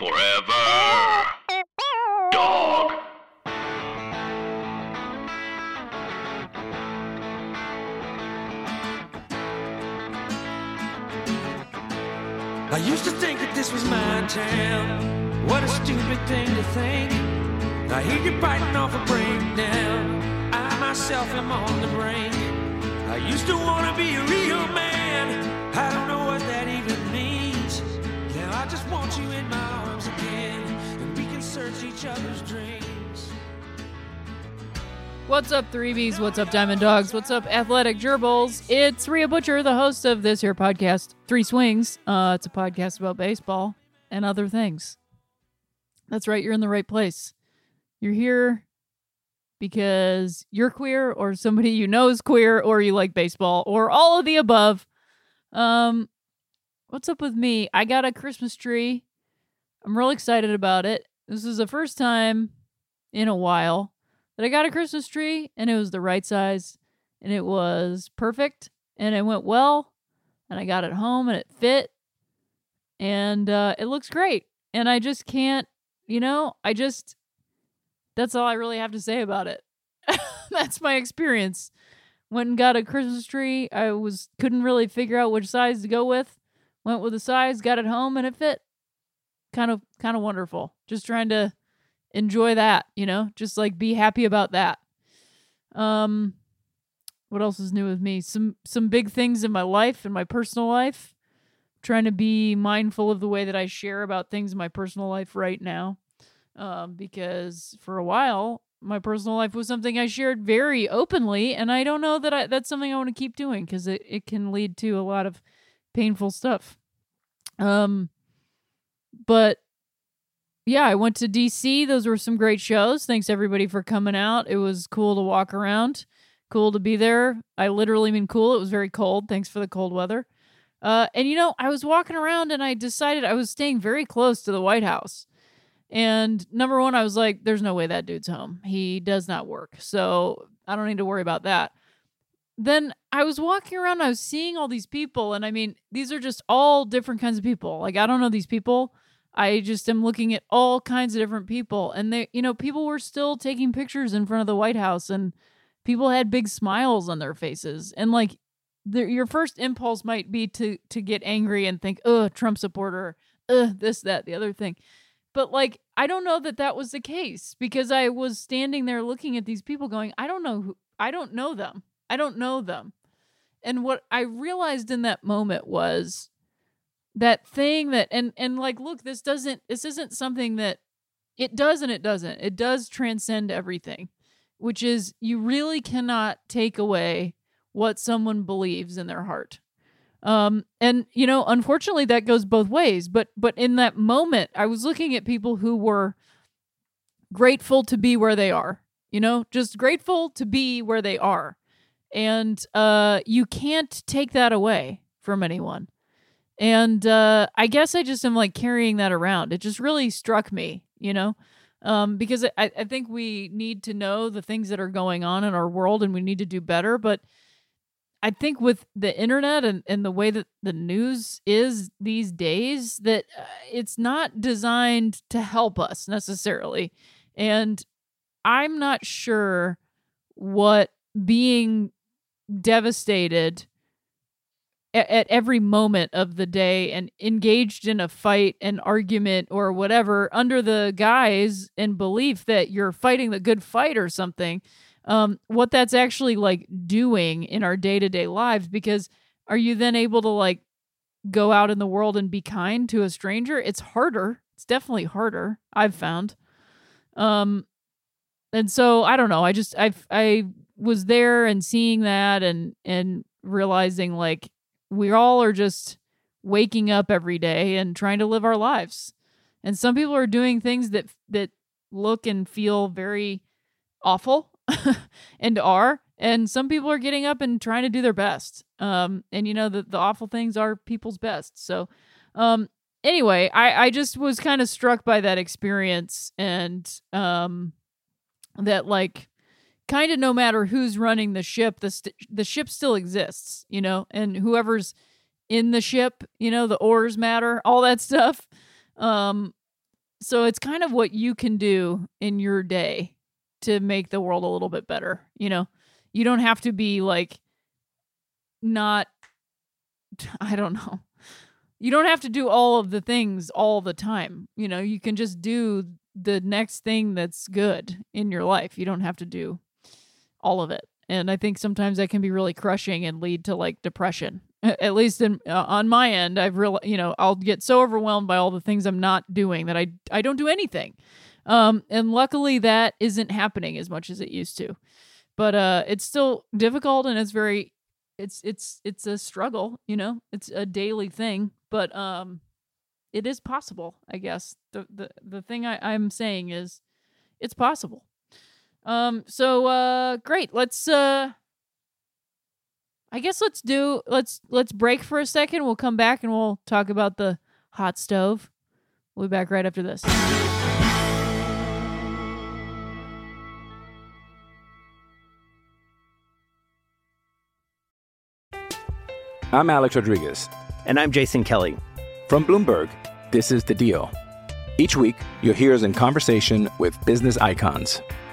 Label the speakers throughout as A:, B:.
A: Forever. Dog.
B: I used to think that this was my town. What a stupid thing to think. I hear you biting off a breakdown. I myself am on the brink. I used to want to be a real man. I don't know what that even means. Now I just want you in my arms again. And we can search each other's dreams.
C: What's up, 3Bs? What's up, Diamond Dogs? What's up, Athletic Gerbils? It's Rhea Butcher, the host of this here podcast, Three Swings. Uh, it's a podcast about baseball and other things. That's right, you're in the right place. You're here because you're queer, or somebody you know is queer, or you like baseball, or all of the above. Um, what's up with me? I got a Christmas tree. I'm real excited about it. This is the first time in a while that I got a Christmas tree and it was the right size and it was perfect and it went well and I got it home and it fit and uh, it looks great. And I just can't, you know, I just, that's all I really have to say about it. that's my experience. Went and got a Christmas tree. I was, couldn't really figure out which size to go with. Went with the size, got it home and it fit. Kind of, kind of wonderful. Just trying to, enjoy that, you know? Just like be happy about that. Um what else is new with me? Some some big things in my life, in my personal life. trying to be mindful of the way that I share about things in my personal life right now. Um because for a while my personal life was something I shared very openly and I don't know that I that's something I want to keep doing cuz it it can lead to a lot of painful stuff. Um but yeah, I went to DC. Those were some great shows. Thanks everybody for coming out. It was cool to walk around, cool to be there. I literally mean cool. It was very cold. Thanks for the cold weather. Uh, and you know, I was walking around and I decided I was staying very close to the White House. And number one, I was like, there's no way that dude's home. He does not work. So I don't need to worry about that. Then I was walking around, I was seeing all these people. And I mean, these are just all different kinds of people. Like, I don't know these people. I just am looking at all kinds of different people. And they, you know, people were still taking pictures in front of the White House and people had big smiles on their faces. And like, your first impulse might be to to get angry and think, "Oh, Trump supporter, uh, this, that, the other thing." But like, I don't know that that was the case because I was standing there looking at these people, going, "I don't know who, I don't know them, I don't know them." And what I realized in that moment was that thing that, and and like, look, this doesn't, this isn't something that it does and it doesn't. It does transcend everything, which is you really cannot take away what someone believes in their heart. Um and you know, unfortunately that goes both ways, but but in that moment I was looking at people who were grateful to be where they are. You know, just grateful to be where they are. And uh you can't take that away from anyone. And uh I guess I just am like carrying that around. It just really struck me, you know? um, because I, I think we need to know the things that are going on in our world and we need to do better. But I think with the internet and, and the way that the news is these days, that uh, it's not designed to help us necessarily. And I'm not sure what being devastated at every moment of the day and engaged in a fight, an argument, or whatever under the guise and belief that you're fighting the good fight or something, um, what that's actually like doing in our day to day lives. Because are you then able to like go out in the world and be kind to a stranger? It's harder. It's definitely harder. I've found. Um, and so I don't know. I just I I was there and seeing that and and realizing like we all are just waking up every day and trying to live our lives. And some people are doing things that that look and feel very awful and are and some people are getting up and trying to do their best. Um and you know the the awful things are people's best. So um anyway, I I just was kind of struck by that experience and um that like kind of no matter who's running the ship the st- the ship still exists you know and whoever's in the ship you know the oars matter all that stuff. Um so it's kind of what you can do in your day to make the world a little bit better you know? You don't have to be like not i don't know. You don't have to do all of the things all the time you know? You can just do the next thing that's good in your life. You don't have to do all of it. And I think sometimes that can be really crushing and lead to like depression. At least in uh, on my end, I've real you know I'll get so overwhelmed by all the things I'm not doing that I I don't do anything. Um, and luckily that isn't happening as much as it used to. But uh, it's still difficult and it's very it's it's it's a struggle. You know, it's a daily thing. But um, it is possible i guess the the, the thing I, i'm saying is it's possible um so uh great let's uh i guess let's do let's let's break for a second we'll come back and we'll talk about the hot stove we'll be back right after this
D: I'm Alex Rodriguez.
E: And I'm Jason Kelly.
D: From Bloomberg, this is The Deal. Each week, you'll hear us in conversation with business icons.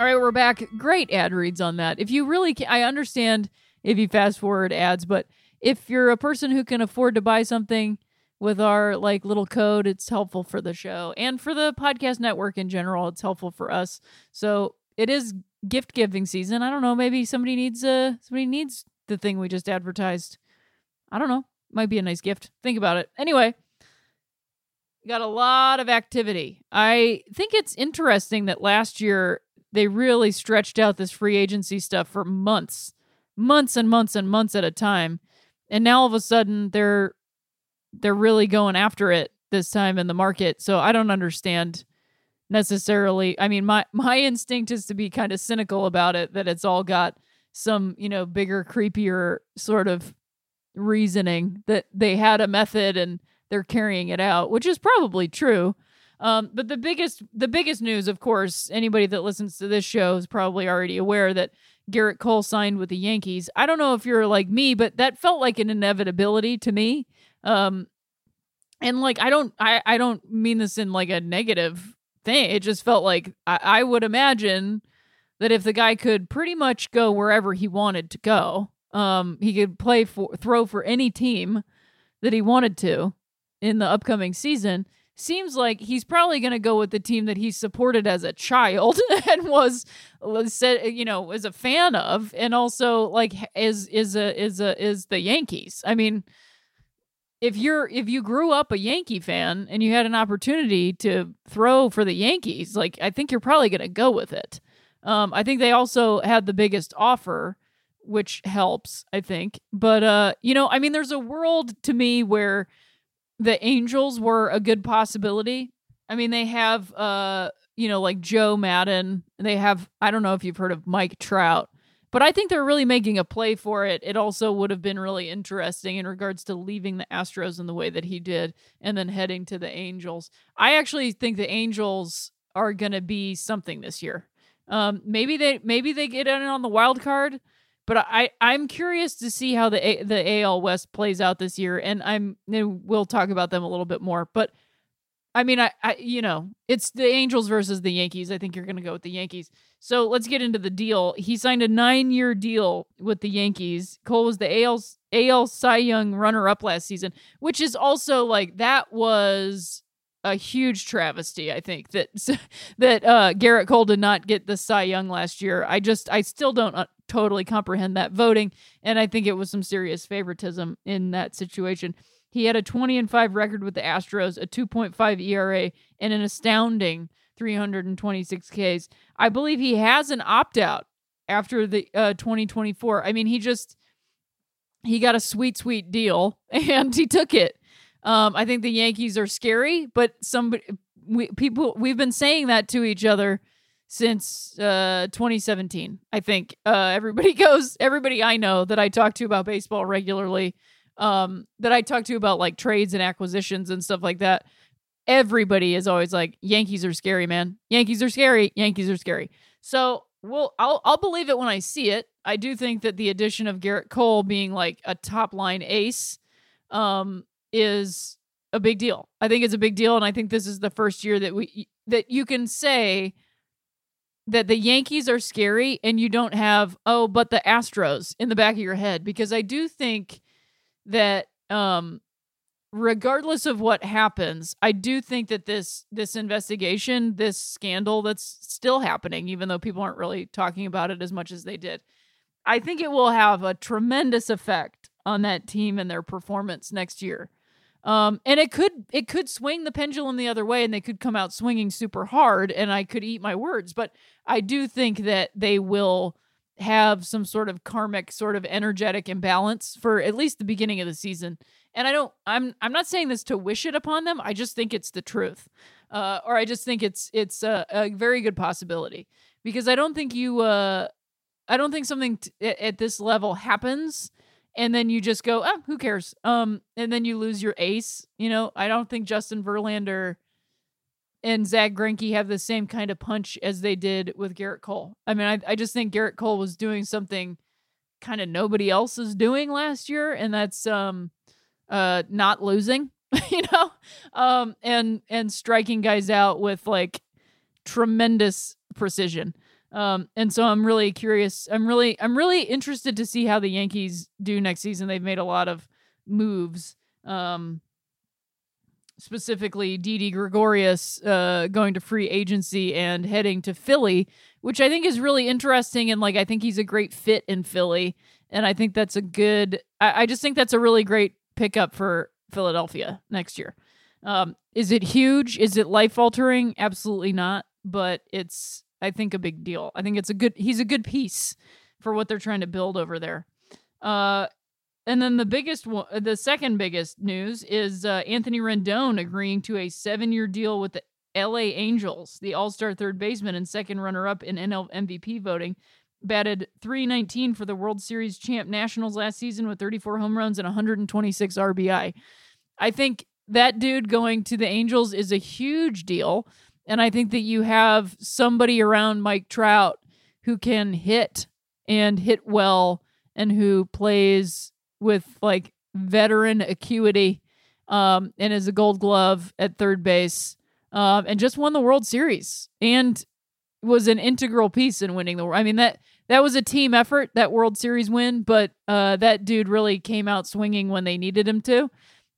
C: All right, we're back. Great ad reads on that. If you really can, I understand if you fast forward ads, but if you're a person who can afford to buy something with our like little code, it's helpful for the show and for the podcast network in general. It's helpful for us. So it is gift giving season. I don't know. Maybe somebody needs uh somebody needs the thing we just advertised. I don't know. Might be a nice gift. Think about it. Anyway, got a lot of activity. I think it's interesting that last year they really stretched out this free agency stuff for months, months and months and months at a time. And now all of a sudden they're they're really going after it this time in the market. So I don't understand necessarily. I mean, my my instinct is to be kind of cynical about it that it's all got some, you know, bigger creepier sort of reasoning that they had a method and they're carrying it out, which is probably true. Um, but the biggest the biggest news, of course, anybody that listens to this show is probably already aware that Gerrit Cole signed with the Yankees. I don't know if you're like me, but that felt like an inevitability to me. Um, and like I don't I, I don't mean this in like a negative thing. It just felt like I, I would imagine that if the guy could pretty much go wherever he wanted to go, um, he could play for throw for any team that he wanted to in the upcoming season seems like he's probably going to go with the team that he supported as a child and was said you know was a fan of and also like is is a is a is the Yankees. I mean if you're if you grew up a Yankee fan and you had an opportunity to throw for the Yankees, like I think you're probably going to go with it. Um, I think they also had the biggest offer, which helps, I think. But uh, you know, I mean, there's a world to me where the Angels were a good possibility. I mean, they have uh, you know, like Joe Maddon. They have I don't know if you've heard of Mike Trout. But I think they're really making a play for it. It also would have been really interesting in regards to leaving the Astros in the way that he did and then heading to the Angels. I actually think the Angels are going to be something this year. Um, maybe they maybe they get in on the wild card, but I I'm curious to see how the the AL West plays out this year, and I'm we'll talk about them a little bit more. But I mean, I, I you know it's the Angels versus the Yankees. I think you're going to go with the Yankees. So let's get into the deal. He signed a nine year deal with the Yankees. Cole was the AL AL Cy Young runner up last season, which is also like that was a huge travesty. I think that that uh, Gerrit Cole did not get the Cy Young last year. I just I still don't uh, totally comprehend that voting, and I think it was some serious favoritism in that situation. He had a 20 and 5 record with the Astros, a 2.5 ERA, and an astounding 326 Ks. I believe he has an opt out after the uh, 2024. I mean, he just he got a sweet, sweet deal, and he took it. Um, I think the Yankees are scary, but some we people we've been saying that to each other since uh 2017. I think uh everybody goes everybody I know that I talk to about baseball regularly um that I talk to about like trades and acquisitions and stuff like that. Everybody is always like Yankees are scary, man. Yankees are scary. Yankees are scary. So, well, I'll I'll believe it when I see it. I do think that the addition of Gerrit Cole being like a top line ace um is a big deal. I think it's a big deal, and I think this is the first year that we that you can say that the Yankees are scary, and you don't have oh, but the Astros in the back of your head because I do think that um regardless of what happens, I do think that this this investigation, this scandal that's still happening, even though people aren't really talking about it as much as they did, I think it will have a tremendous effect on that team and their performance next year. Um, and it could it could swing the pendulum the other way, and they could come out swinging super hard, and I could eat my words. But I do think that they will have some sort of karmic, sort of energetic imbalance for at least the beginning of the season. And I don't, I'm, I'm not saying this to wish it upon them. I just think it's the truth, uh, or I just think it's it's a, a very good possibility because I don't think you, uh, I don't think something t- at this level happens and then you just go, oh, who cares? Um, and then you lose your ace. You know, I don't think Justin Verlander and Zack Greinke have the same kind of punch as they did with Gerrit Cole. I mean, I, I just think Gerrit Cole was doing something kind of nobody else is doing last year, and that's um, uh, not losing. you know, um, and and striking guys out with like tremendous precision. Um, and so I'm really curious. I'm really I'm really interested to see how the Yankees do next season. They've made a lot of moves. Um, specifically Didi Gregorius uh, going to free agency and heading to Philly, which I think is really interesting. And like, I think he's a great fit in Philly. And I think that's a good, I, I just think that's a really great pickup for Philadelphia next year. Um, is it huge? Is it life altering? Absolutely not. But it's, I think, a big deal. I think it's a good, he's a good piece for what they're trying to build over there. Uh, and then the biggest one, the second biggest news is uh, Anthony Rendon agreeing to a seven year deal with the LA Angels, the all star third baseman and second runner up in NL MVP voting. Batted 319 for the World Series champ Nationals last season with 34 home runs and 126 RBI. I think that dude going to the Angels is a huge deal. And I think that you have somebody around Mike Trout who can hit and hit well and who plays with like veteran acuity um, and is a gold glove at third base um, and just won the World Series and was an integral piece in winning the I mean that that was a team effort that World Series win, but uh, that dude really came out swinging when they needed him to,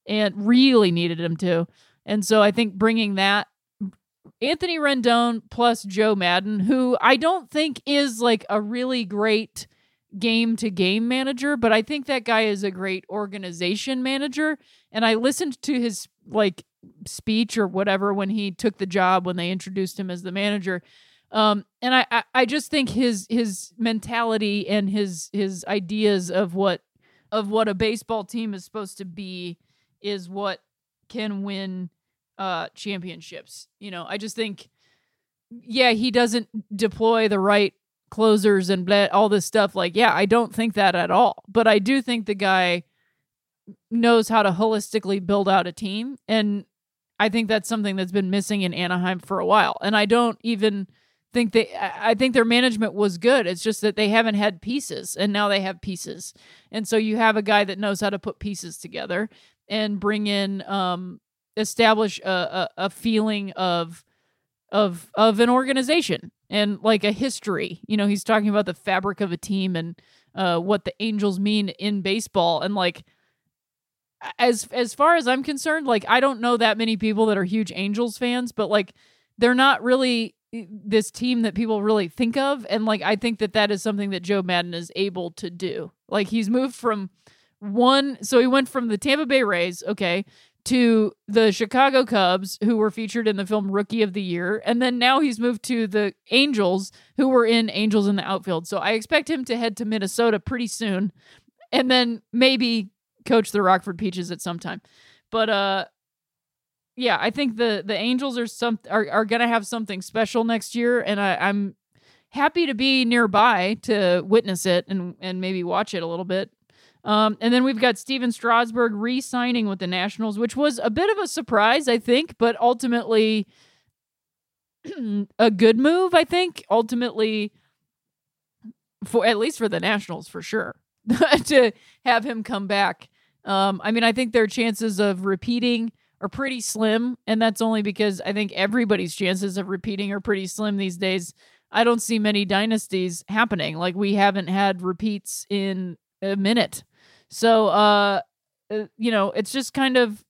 C: and really needed him to. And so I think bringing that Anthony Rendon plus Joe Maddon, who I don't think is like a really great game to game manager, but I think that guy is a great organization manager. And I listened to his like speech or whatever when he took the job when they introduced him as the manager. Um, and I, I, I just think his his mentality and his his ideas of what of what a baseball team is supposed to be is what can win uh championships. You know, I just think yeah, he doesn't deploy the right closers and all this stuff. Like, yeah, I don't think that at all. But I do think the guy knows how to holistically build out a team. And I think that's something that's been missing in Anaheim for a while. And I don't even think they, I think their management was good. It's just that they haven't had pieces and now they have pieces. And so you have a guy that knows how to put pieces together and bring in, um, establish a, a, a feeling of, of of an organization and like a history. You know, he's talking about the fabric of a team and uh, what the Angels mean in baseball. And like, as as far as I'm concerned, like I don't know that many people that are huge Angels fans, but like they're not really eh, this team that people really think of. And like I think that that is something that Joe Maddon is able to do. Like he's moved from one, so he went from the Tampa Bay Rays, okay, to the Chicago Cubs, who were featured in the film Rookie of the Year. And then now he's moved to the Angels, who were in Angels in the Outfield. So I expect him to head to Minnesota pretty soon and then maybe coach the Rockford Peaches at some time. But uh yeah, I think the the Angels are some are, are gonna have something special next year, and I, I'm happy to be nearby to witness it and and maybe watch it a little bit. Um, and then we've got Stephen Strasburg re signing with the Nationals, which was a bit of a surprise, I think, but ultimately a good move, I think. Ultimately, for at least for the Nationals, for sure, to have him come back. Um, I mean, I think their chances of repeating are pretty slim, and that's only because I think everybody's chances of repeating are pretty slim these days. I don't see many dynasties happening. Like we haven't had repeats in a minute. So, uh, uh, you know, it's just kind of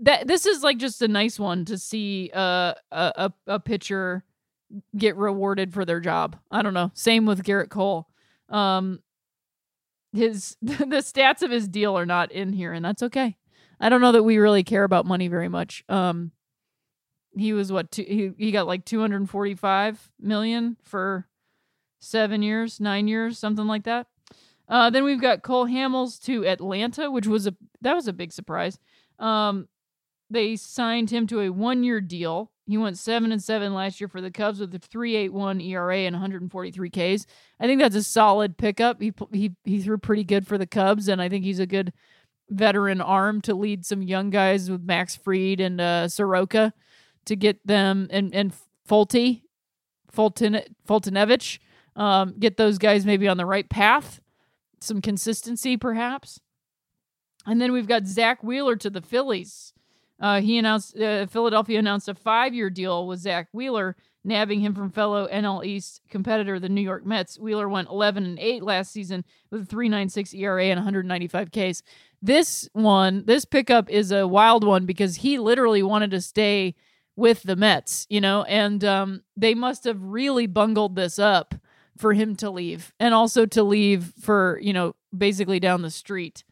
C: that. This is like just a nice one to see uh, a a pitcher get rewarded for their job. I don't know. Same with Gerrit Cole. Um, his the stats of his deal are not in here, and that's okay. I don't know that we really care about money very much. Um, he was what two, he he got like two hundred forty five million for seven years, nine years, something like that. Uh, then we've got Cole Hamels to Atlanta, which was a that was a big surprise. Um, they signed him to a one year deal. He went seven and seven last year for the Cubs with a three eight one ERA and 143 Ks. I think that's a solid pickup. He he he threw pretty good for the Cubs, and I think he's a good veteran arm to lead some young guys with Max Fried and uh, Soroka to get them and and Folty, Fulton Foltynewicz, um, get those guys maybe on the right path some consistency, perhaps. And then we've got Zack Wheeler to the Phillies. Uh, he announced uh, Philadelphia announced a five-year deal with Zack Wheeler, nabbing him from fellow NL East competitor, the New York Mets. Wheeler went 11 and 8 last season with a 3.96 ERA and 195 Ks. This one, this pickup is a wild one because he literally wanted to stay with the Mets, you know, and um, they must have really bungled this up for him to leave and also to leave for, you know, basically down the street.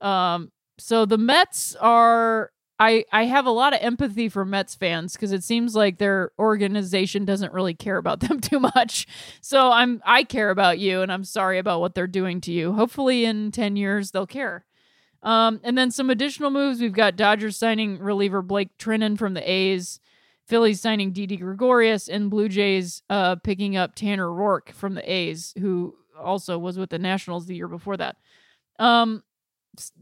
C: Um, so the Mets are I I have a lot of empathy for Mets fans because it seems like their organization doesn't really care about them too much. So I'm I care about you and I'm sorry about what they're doing to you. Hopefully in 10 years they'll care. Um, and then some additional moves. We've got Dodgers signing reliever Blake Treinen from the A's. Phillies signing Didi Gregorius and Blue Jays uh, picking up Tanner Roark from the A's, who also was with the Nationals the year before that. Um,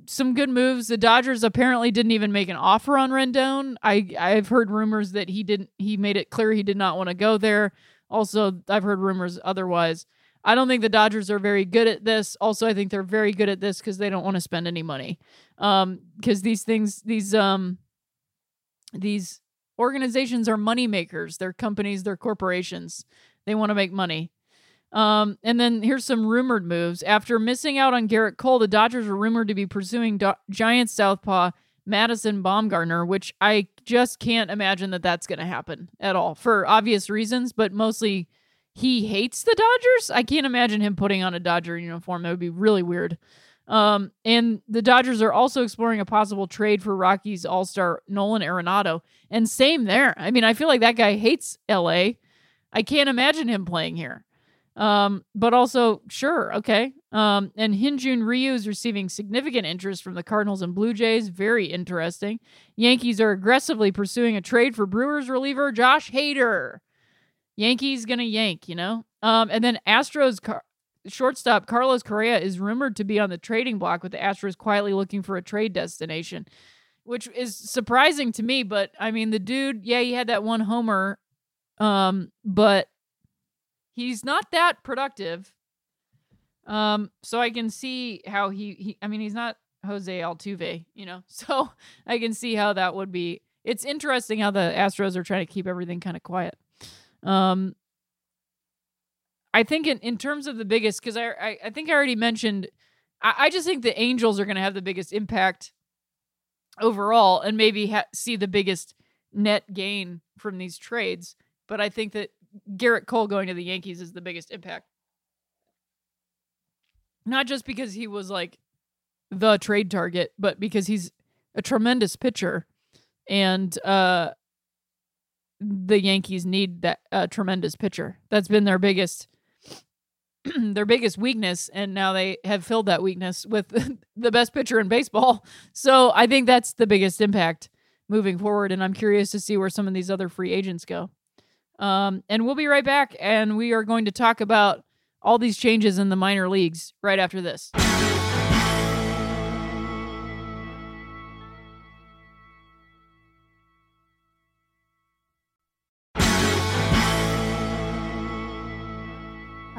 C: some good moves. The Dodgers apparently didn't even make an offer on Rendon. I I've heard rumors that he didn't. He made it clear he did not want to go there. Also, I've heard rumors otherwise. I don't think the Dodgers are very good at this. Also, I think they're very good at this because they don't want to spend any money. Um, because these things, these um, these organizations are money makers. They're companies, they're corporations. They want to make money. Um, and then here's some rumored moves. After missing out on Gerrit Cole, the Dodgers are rumored to be pursuing Do- Giants southpaw Madison Bumgarner, which I just can't imagine that that's going to happen at all for obvious reasons, but mostly he hates the Dodgers. I can't imagine him putting on a Dodger uniform. That would be really weird. Um, and the Dodgers are also exploring a possible trade for Rockies All Star Nolan Arenado. And same there. I mean, I feel like that guy hates LA. I can't imagine him playing here. Um, but also, sure, okay. Um, and Hyun-Jin Ryu is receiving significant interest from the Cardinals and Blue Jays. Very interesting. Yankees are aggressively pursuing a trade for Brewers reliever Josh Hader. Yankees gonna yank, you know. Um, and then Astros shortstop Carlos Correa is rumored to be on the trading block with the Astros quietly looking for a trade destination, which is surprising to me. But I mean, the dude, yeah, he had that one homer, um, but he's not that productive. Um, so I can see how he, he I mean, he's not Jose Altuve, you know, so I can see how that would be. It's interesting how the Astros are trying to keep everything kind of quiet. Um, I think in, in terms of the biggest, because I, I, I think I already mentioned, I, I just think the Angels are going to have the biggest impact overall, and maybe ha- see the biggest net gain from these trades. But I think that Gerrit Cole going to the Yankees is the biggest impact. Not just because he was like the trade target, but because he's a tremendous pitcher and uh the Yankees need that uh, tremendous pitcher. That's been their biggest their biggest weakness and now they have filled that weakness with the best pitcher in baseball. So I think that's the biggest impact moving forward and I'm curious to see where some of these other free agents go. Um, and we'll be right back and we are going to talk about all these changes in the minor leagues right after this.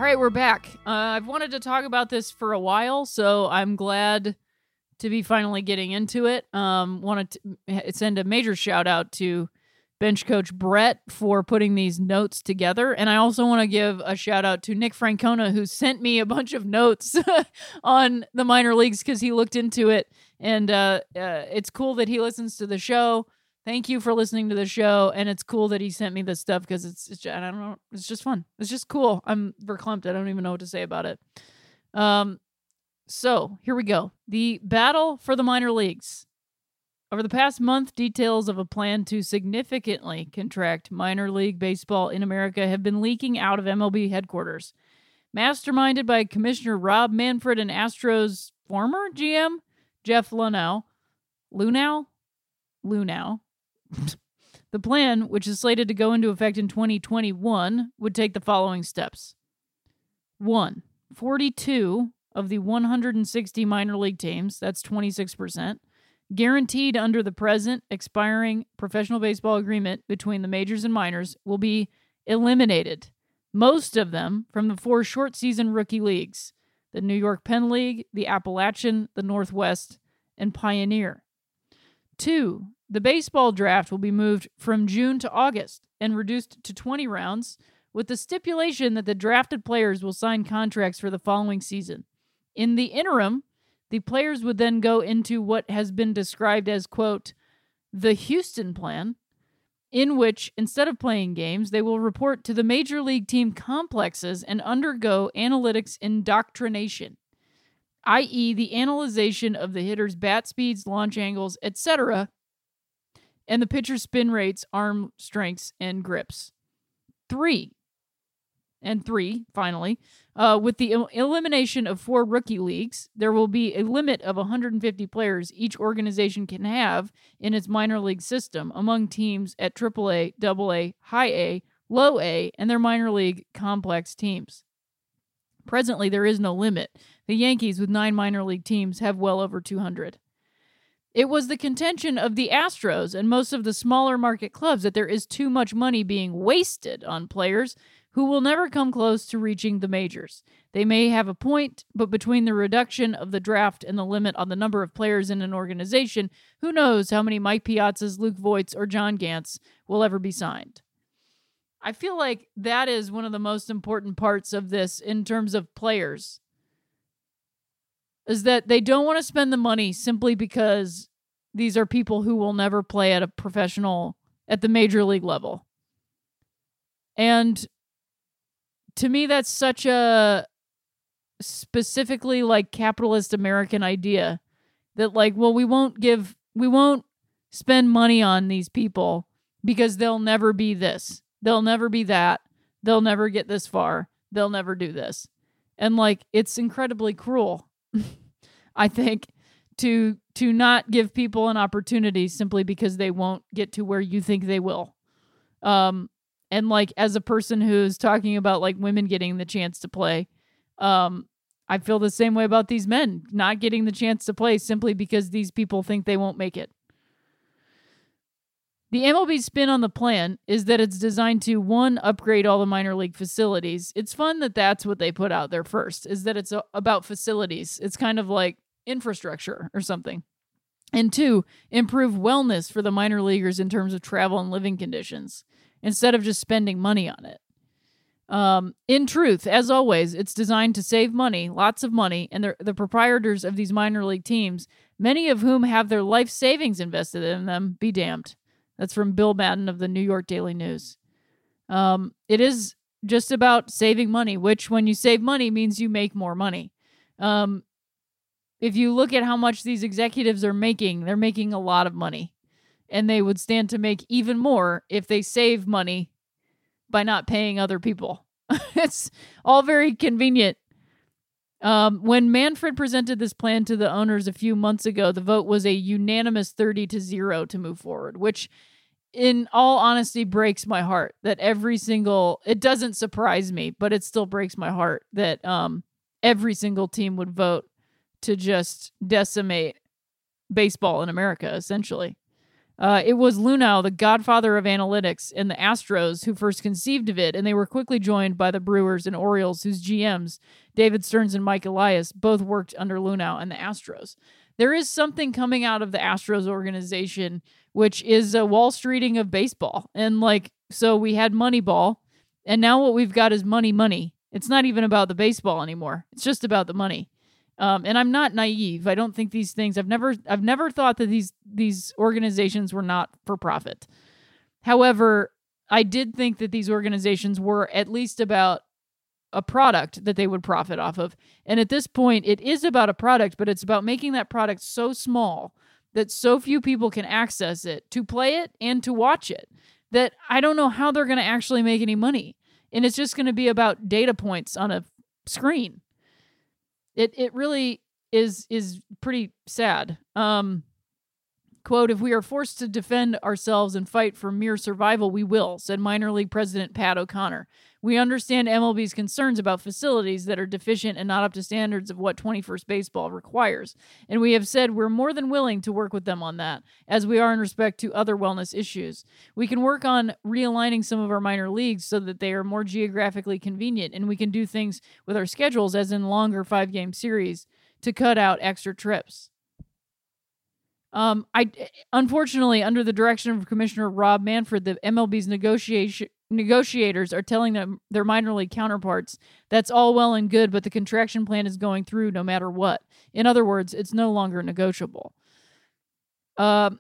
C: All right, we're back. Uh, I've wanted to talk about this for a while, so I'm glad to be finally getting into it. Um, wanted to send a major shout out to bench coach Brett for putting these notes together, and I also want to give a shout out to Nick Francona who sent me a bunch of notes on the minor leagues because he looked into it, and uh, uh, it's cool that he listens to the show thank you for listening to the show and it's cool that he sent me this stuff because it's, it's I don't know it's just fun. It's just cool. I'm verklempt. I don't even know what to say about it. Um so here we go. The battle for the minor leagues. Over the past month details of a plan to significantly contract minor league baseball in America have been leaking out of MLB headquarters. Masterminded by Commissioner Rob Manfred and Astros former GM Jeff Luhnow Luhnow Luhnow the plan, which is slated to go into effect in 2021, would take the following steps. 1. 42 of the 160 minor league teams, that's 26%, guaranteed under the present expiring professional baseball agreement between the majors and minors, will be eliminated. Most of them from the four short season rookie leagues the New York Penn League, the Appalachian, the Northwest, and Pioneer. Two, the baseball draft will be moved from June to August and reduced to 20 rounds, with the stipulation that the drafted players will sign contracts for the following season. In the interim, the players would then go into what has been described as, quote, the Houston plan, in which, instead of playing games, they will report to the major league team complexes and undergo analytics indoctrination, i.e., the analyzation of the hitter's bat speeds, launch angles, etc., and the pitcher's spin rates, arm strengths, and grips. Three, and three, finally, uh, with the el- elimination of four rookie leagues, there will be a limit of 150 players each organization can have in its minor league system among teams at AAA, AA, High A, Low A, and their minor league complex teams. Presently, there is no limit. The Yankees, with nine minor league teams, have well over 200. It was the contention of the Astros and most of the smaller market clubs that there is too much money being wasted on players who will never come close to reaching the majors. They may have a point, but between the reduction of the draft and the limit on the number of players in an organization, who knows how many Mike Piazzas, Luke Voits, or John Gants will ever be signed. I feel like that is one of the most important parts of this in terms of players is that they don't want to spend the money simply because these are people who will never play at a professional at the major league level. And to me that's such a specifically like capitalist American idea that like well we won't give we won't spend money on these people because they'll never be this. They'll never be that. They'll never get this far. They'll never do this. And like it's incredibly cruel. I think to to not give people an opportunity simply because they won't get to where you think they will. Um and like as a person who's talking about like women getting the chance to play, um I feel the same way about these men not getting the chance to play simply because these people think they won't make it. The MLB's spin on the plan is that it's designed to one upgrade all the minor league facilities. It's fun that that's what they put out there first, is that it's a, about facilities. It's kind of like infrastructure or something. And two, improve wellness for the minor leaguers in terms of travel and living conditions instead of just spending money on it. Um, in truth, as always, it's designed to save money, lots of money, and the proprietors of these minor league teams, many of whom have their life savings invested in them, be damned. That's from Bill Madden of the New York Daily News. Um, it is just about saving money, which, when you save money, means you make more money. Um, if you look at how much these executives are making, they're making a lot of money. And they would stand to make even more if they save money by not paying other people. it's all very convenient. Um, when Manfred presented this plan to the owners a few months ago, the vote was a unanimous 30 to 0 to move forward, which in all honesty breaks my heart that every single it doesn't surprise me but it still breaks my heart that um every single team would vote to just decimate baseball in america essentially uh, it was Luhnow, the godfather of analytics, and the Astros who first conceived of it, and they were quickly joined by the Brewers and Orioles, whose GMs, David Stearns and Mike Elias, both worked under Luhnow and the Astros. There is something coming out of the Astros organization which is a Wall Streeting of baseball. And like, so we had Moneyball, and now what we've got is money, money. It's not even about the baseball anymore. It's just about the money. Um, and I'm not naive. I don't think these things. I've never, I've never thought that these these organizations were not for profit. However, I did think that these organizations were at least about a product that they would profit off of. And at this point, it is about a product, but it's about making that product so small that so few people can access it to play it and to watch it that I don't know how they're going to actually make any money. And it's just going to be about data points on a screen. It it really is is pretty sad. Um Quote, if we are forced to defend ourselves and fight for mere survival, we will, said minor league president Pat O'Connor. We understand MLB's concerns about facilities that are deficient and not up to standards of what 21st baseball requires. And we have said we're more than willing to work with them on that, as we are in respect to other wellness issues. We can work on realigning some of our minor leagues so that they are more geographically convenient, and we can do things with our schedules, as in longer five game series, to cut out extra trips. Um, I unfortunately, under the direction of Commissioner Rob Manfred, the MLB's negotiation negotiators are telling them their minor league counterparts that's all well and good, but the contraction plan is going through no matter what. In other words, it's no longer negotiable. Um,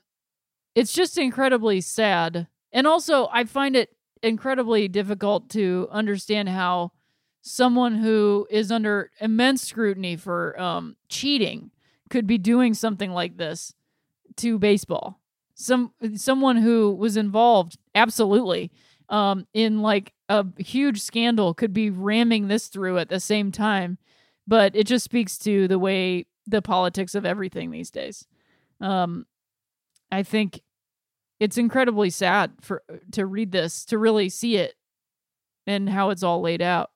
C: it's just incredibly sad, and also I find it incredibly difficult to understand how someone who is under immense scrutiny for um, cheating could be doing something like this to baseball. Some someone who was involved absolutely um, in like a huge scandal could be ramming this through at the same time, but it just speaks to the way the politics of everything these days. Um, I think it's incredibly sad for to read this to really see it and how it's all laid out.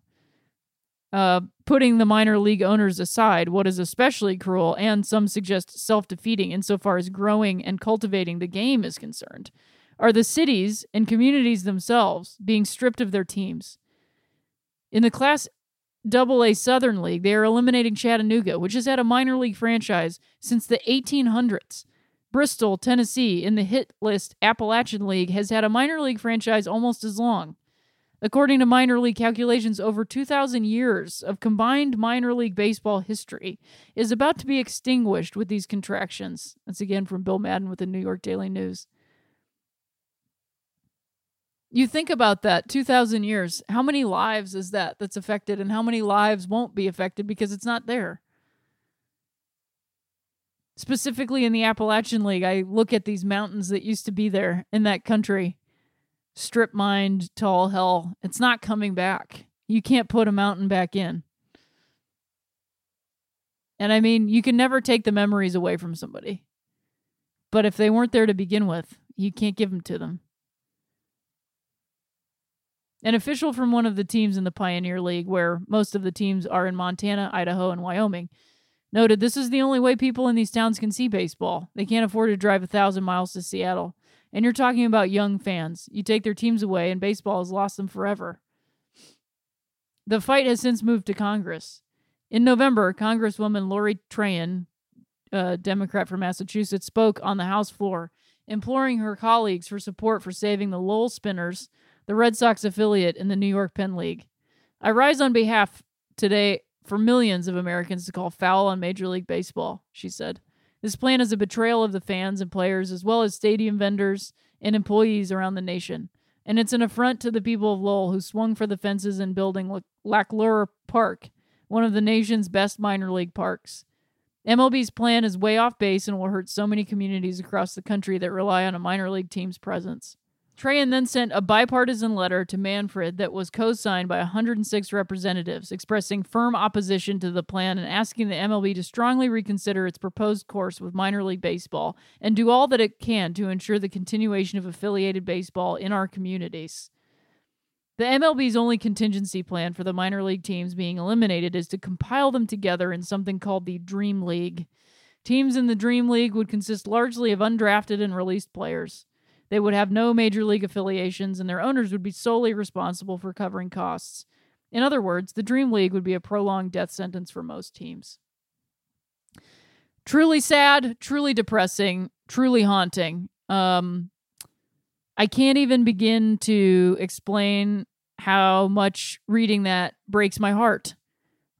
C: Uh, putting the minor league owners aside, what is especially cruel and some suggest self defeating insofar as growing and cultivating the game is concerned, are the cities and communities themselves being stripped of their teams. In the Class AA Southern League, they are eliminating Chattanooga, which has had a minor league franchise since the 1800s. Bristol, Tennessee, in the hit list Appalachian League, has had a minor league franchise almost as long. According to minor league calculations, over 2,000 years of combined minor league baseball history is about to be extinguished with these contractions. That's again from Bill Madden with the New York Daily News. You think about that 2000 years. How many lives is that that's affected and how many lives won't be affected because it's not there? Specifically in the Appalachian League, I look at these mountains that used to be there in that country. Strip mined to all hell. It's not coming back. You can't put a mountain back in. And I mean, you can never take the memories away from somebody. But if they weren't there to begin with, you can't give them to them. An official from one of the teams in the Pioneer League, where most of the teams are in Montana, Idaho, and Wyoming, noted this is the only way people in these towns can see baseball. They can't afford to drive a thousand miles to Seattle. And you're talking about young fans. You take their teams away, and baseball has lost them forever. The fight has since moved to Congress. In November, Congresswoman Lori Trahan, a Democrat from Massachusetts, spoke on the House floor, imploring her colleagues for support for saving the Lowell Spinners, the Red Sox affiliate in the New York Penn League. I rise on behalf today for millions of Americans to call foul on Major League Baseball, she said. This plan is a betrayal of the fans and players, as well as stadium vendors and employees around the nation. And it's an affront to the people of Lowell who swung for the fences in building LeLacheur Park, one of the nation's best minor league parks. MLB's plan is way off base and will hurt so many communities across the country that rely on a minor league team's presence. Trahan then sent a bipartisan letter to Manfred that was co signed by 106 representatives, expressing firm opposition to the plan and asking the MLB to strongly reconsider its proposed course with minor league baseball and do all that it can to ensure the continuation of affiliated baseball in our communities. The MLB's only contingency plan for the minor league teams being eliminated is to compile them together in something called the Dream League. Teams in the Dream League would consist largely of undrafted and released players. They would have no major league affiliations, and their owners would be solely responsible for covering costs. In other words, the Dream League would be a prolonged death sentence for most teams. Truly sad, truly depressing, truly haunting. Um, I can't even begin to explain how much reading that breaks my heart.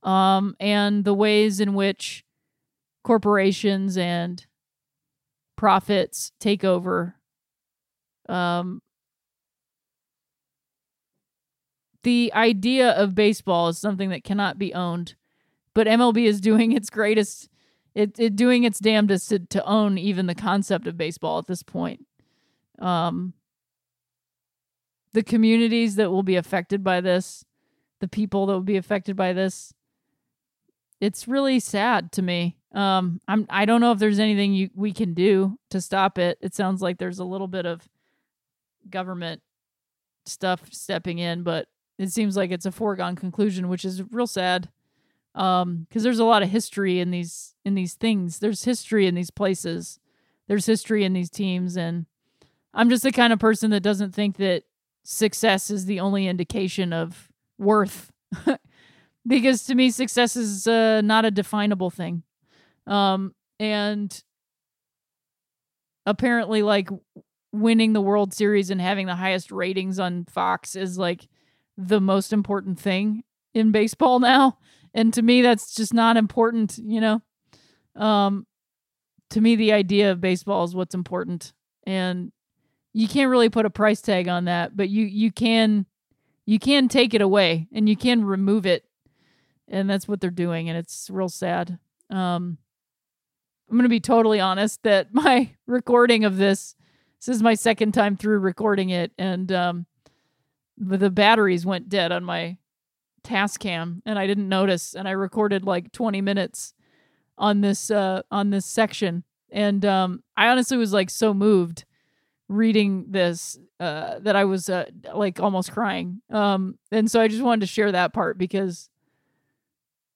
C: Um, and the ways in which corporations and profits take over um, the idea of baseball is something that cannot be owned, but MLB is doing its greatest, it, it doing its damnedest to, to own even the concept of baseball at this point. Um, the communities that will be affected by this, the people that will be affected by this, it's really sad to me. Um, I'm I don't know if there's anything you we can do to stop it. It sounds like there's a little bit of government stuff stepping in, but it seems like it's a foregone conclusion, which is real sad. Um, because there's a lot of history in these in these things. There's history in these places. There's history in these teams, and I'm just the kind of person that doesn't think that success is the only indication of worth. because to me, success is uh, not a definable thing. Um, and apparently, like winning the World Series and having the highest ratings on Fox is like the most important thing in baseball now. And to me that's just not important, you know. Um to me the idea of baseball is what's important. And you can't really put a price tag on that, but you you can you can take it away and you can remove it. And that's what they're doing and it's real sad. Um I'm going to be totally honest that my recording of this this is my second time through recording it, and um, the batteries went dead on my Tascam, and I didn't notice. And I recorded like 20 minutes on this uh, on this section, and um, I honestly was like so moved reading this uh, that I was uh, like almost crying. Um, and so I just wanted to share that part because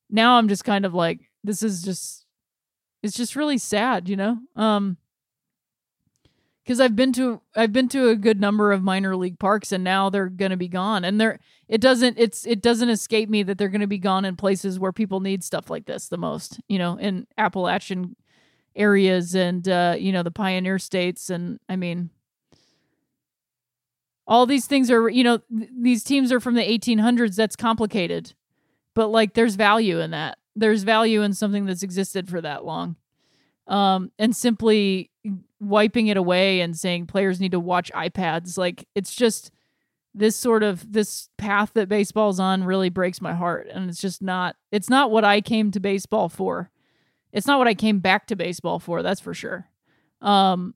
C: now I'm just kind of like this is just it's just really sad, you know. Um, because I've been to I've been to a good number of minor league parks and now they're going to be gone. And they're it doesn't it's it doesn't escape me that they're going to be gone in places where people need stuff like this the most you know in Appalachian areas and uh you know the pioneer states. And I mean all these things are you know th- these teams are from the 1800s that's complicated. But like there's value in that. There's value in something that's existed for that long. Um and simply wiping it away and saying players need to watch iPads. Like it's just this sort of this path that baseball's on really breaks my heart and it's just not it's not what I came to baseball for. It's not what I came back to baseball for, that's for sure. Um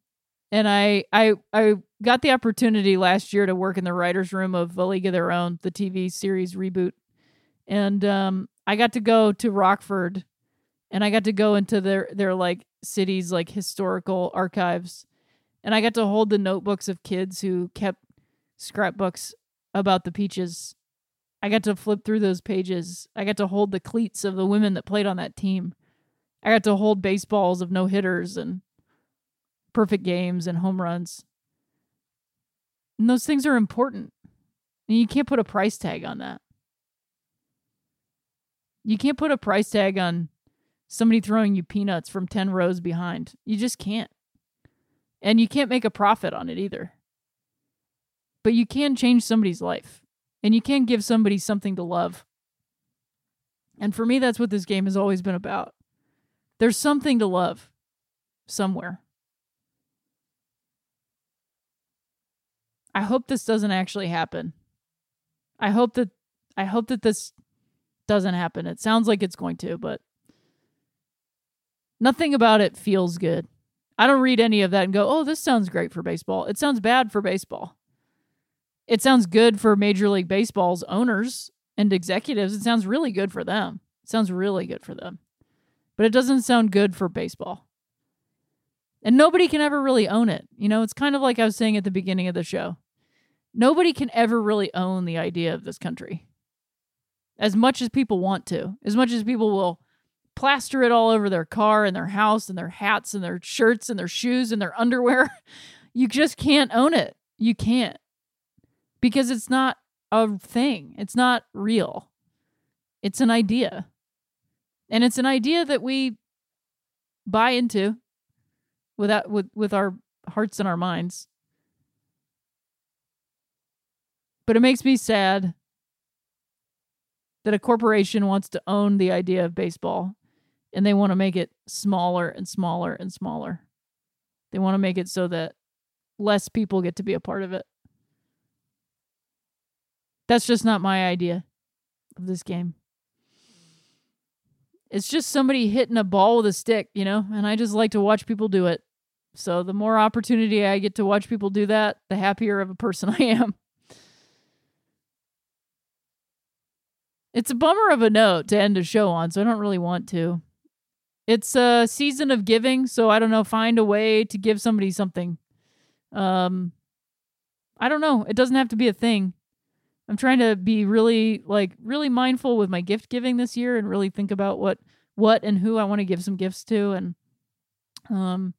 C: and I I I got the opportunity last year to work in the writers room of A League of Their Own, the TV series reboot. And um I got to go to Rockford and I got to go into their their like city's like historical archives. And I got to hold the notebooks of kids who kept scrapbooks about the peaches. I got to flip through those pages. I got to hold the cleats of the women that played on that team. I got to hold baseballs of no hitters and perfect games and home runs. And those things are important. And you can't put a price tag on that. You can't put a price tag on somebody throwing you peanuts from 10 rows behind. You just can't. And you can't make a profit on it either. But you can change somebody's life and you can give somebody something to love. And for me, that's what this game has always been about. There's something to love somewhere. I hope this doesn't actually happen. I hope that I hope that this doesn't happen. It sounds like it's going to, but nothing about it feels good. I don't read any of that and go, "Oh, this sounds great for baseball." It sounds bad for baseball it sounds good for Major League Baseball's owners and executives. It sounds really good for them. It sounds really good for them. But it doesn't sound good for baseball. And nobody can ever really own it. You know, it's kind of like I was saying at the beginning of the show. Nobody can ever really own the idea of this country. As much as people want to, as much as people will plaster it all over their car and their house and their hats and their shirts and their shoes and their underwear, you just can't own it. You can't because it's not a thing, it's not real. It's an idea. And it's an idea that we buy into without with with our hearts and our minds. But it makes me sad that a corporation wants to own the idea of baseball and they want to make it smaller and smaller and smaller. They want to make it so that less people get to be a part of it. That's just not my idea of this game. It's just somebody hitting a ball with a stick, you know, and I just like to watch people do it. So the more opportunity I get to watch people do that, the happier of a person I am. It's a bummer of a note to end a show on, so I don't really want to. It's a season of giving, so I don't know, find a way to give somebody something. Um I don't know. It doesn't have to be a thing. I'm trying to be really like really mindful with my gift giving this year and really think about what what and who I want to give some gifts to and um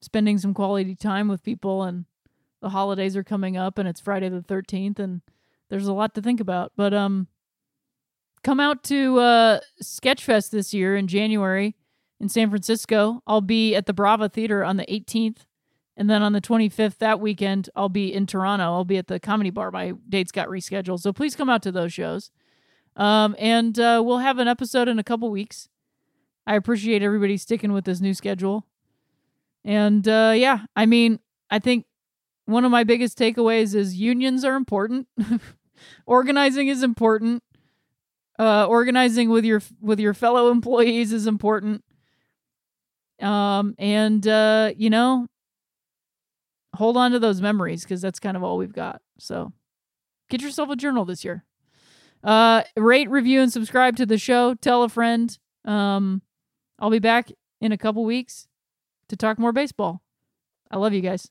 C: spending some quality time with people and the holidays are coming up and it's Friday the 13th and there's a lot to think about. But um come out to uh Sketchfest this year in January in San Francisco. I'll be at the Brava Theater on the 18th and then on the 25th, that weekend, I'll be in Toronto. I'll be at the Comedy Bar. My dates got rescheduled. So please come out to those shows. Um, and uh, we'll have an episode in a couple weeks. I appreciate everybody sticking with this new schedule. And uh, yeah, I mean, I think one of my biggest takeaways is unions are important. organizing is important. Uh, organizing with your with your fellow employees is important. Um, and uh, you know, hold on to those memories because that's kind of all we've got. So get yourself a journal this year. Uh, rate, review, and subscribe to the show. Tell a friend. Um, I'll be back in a couple weeks to talk more baseball. I love you guys.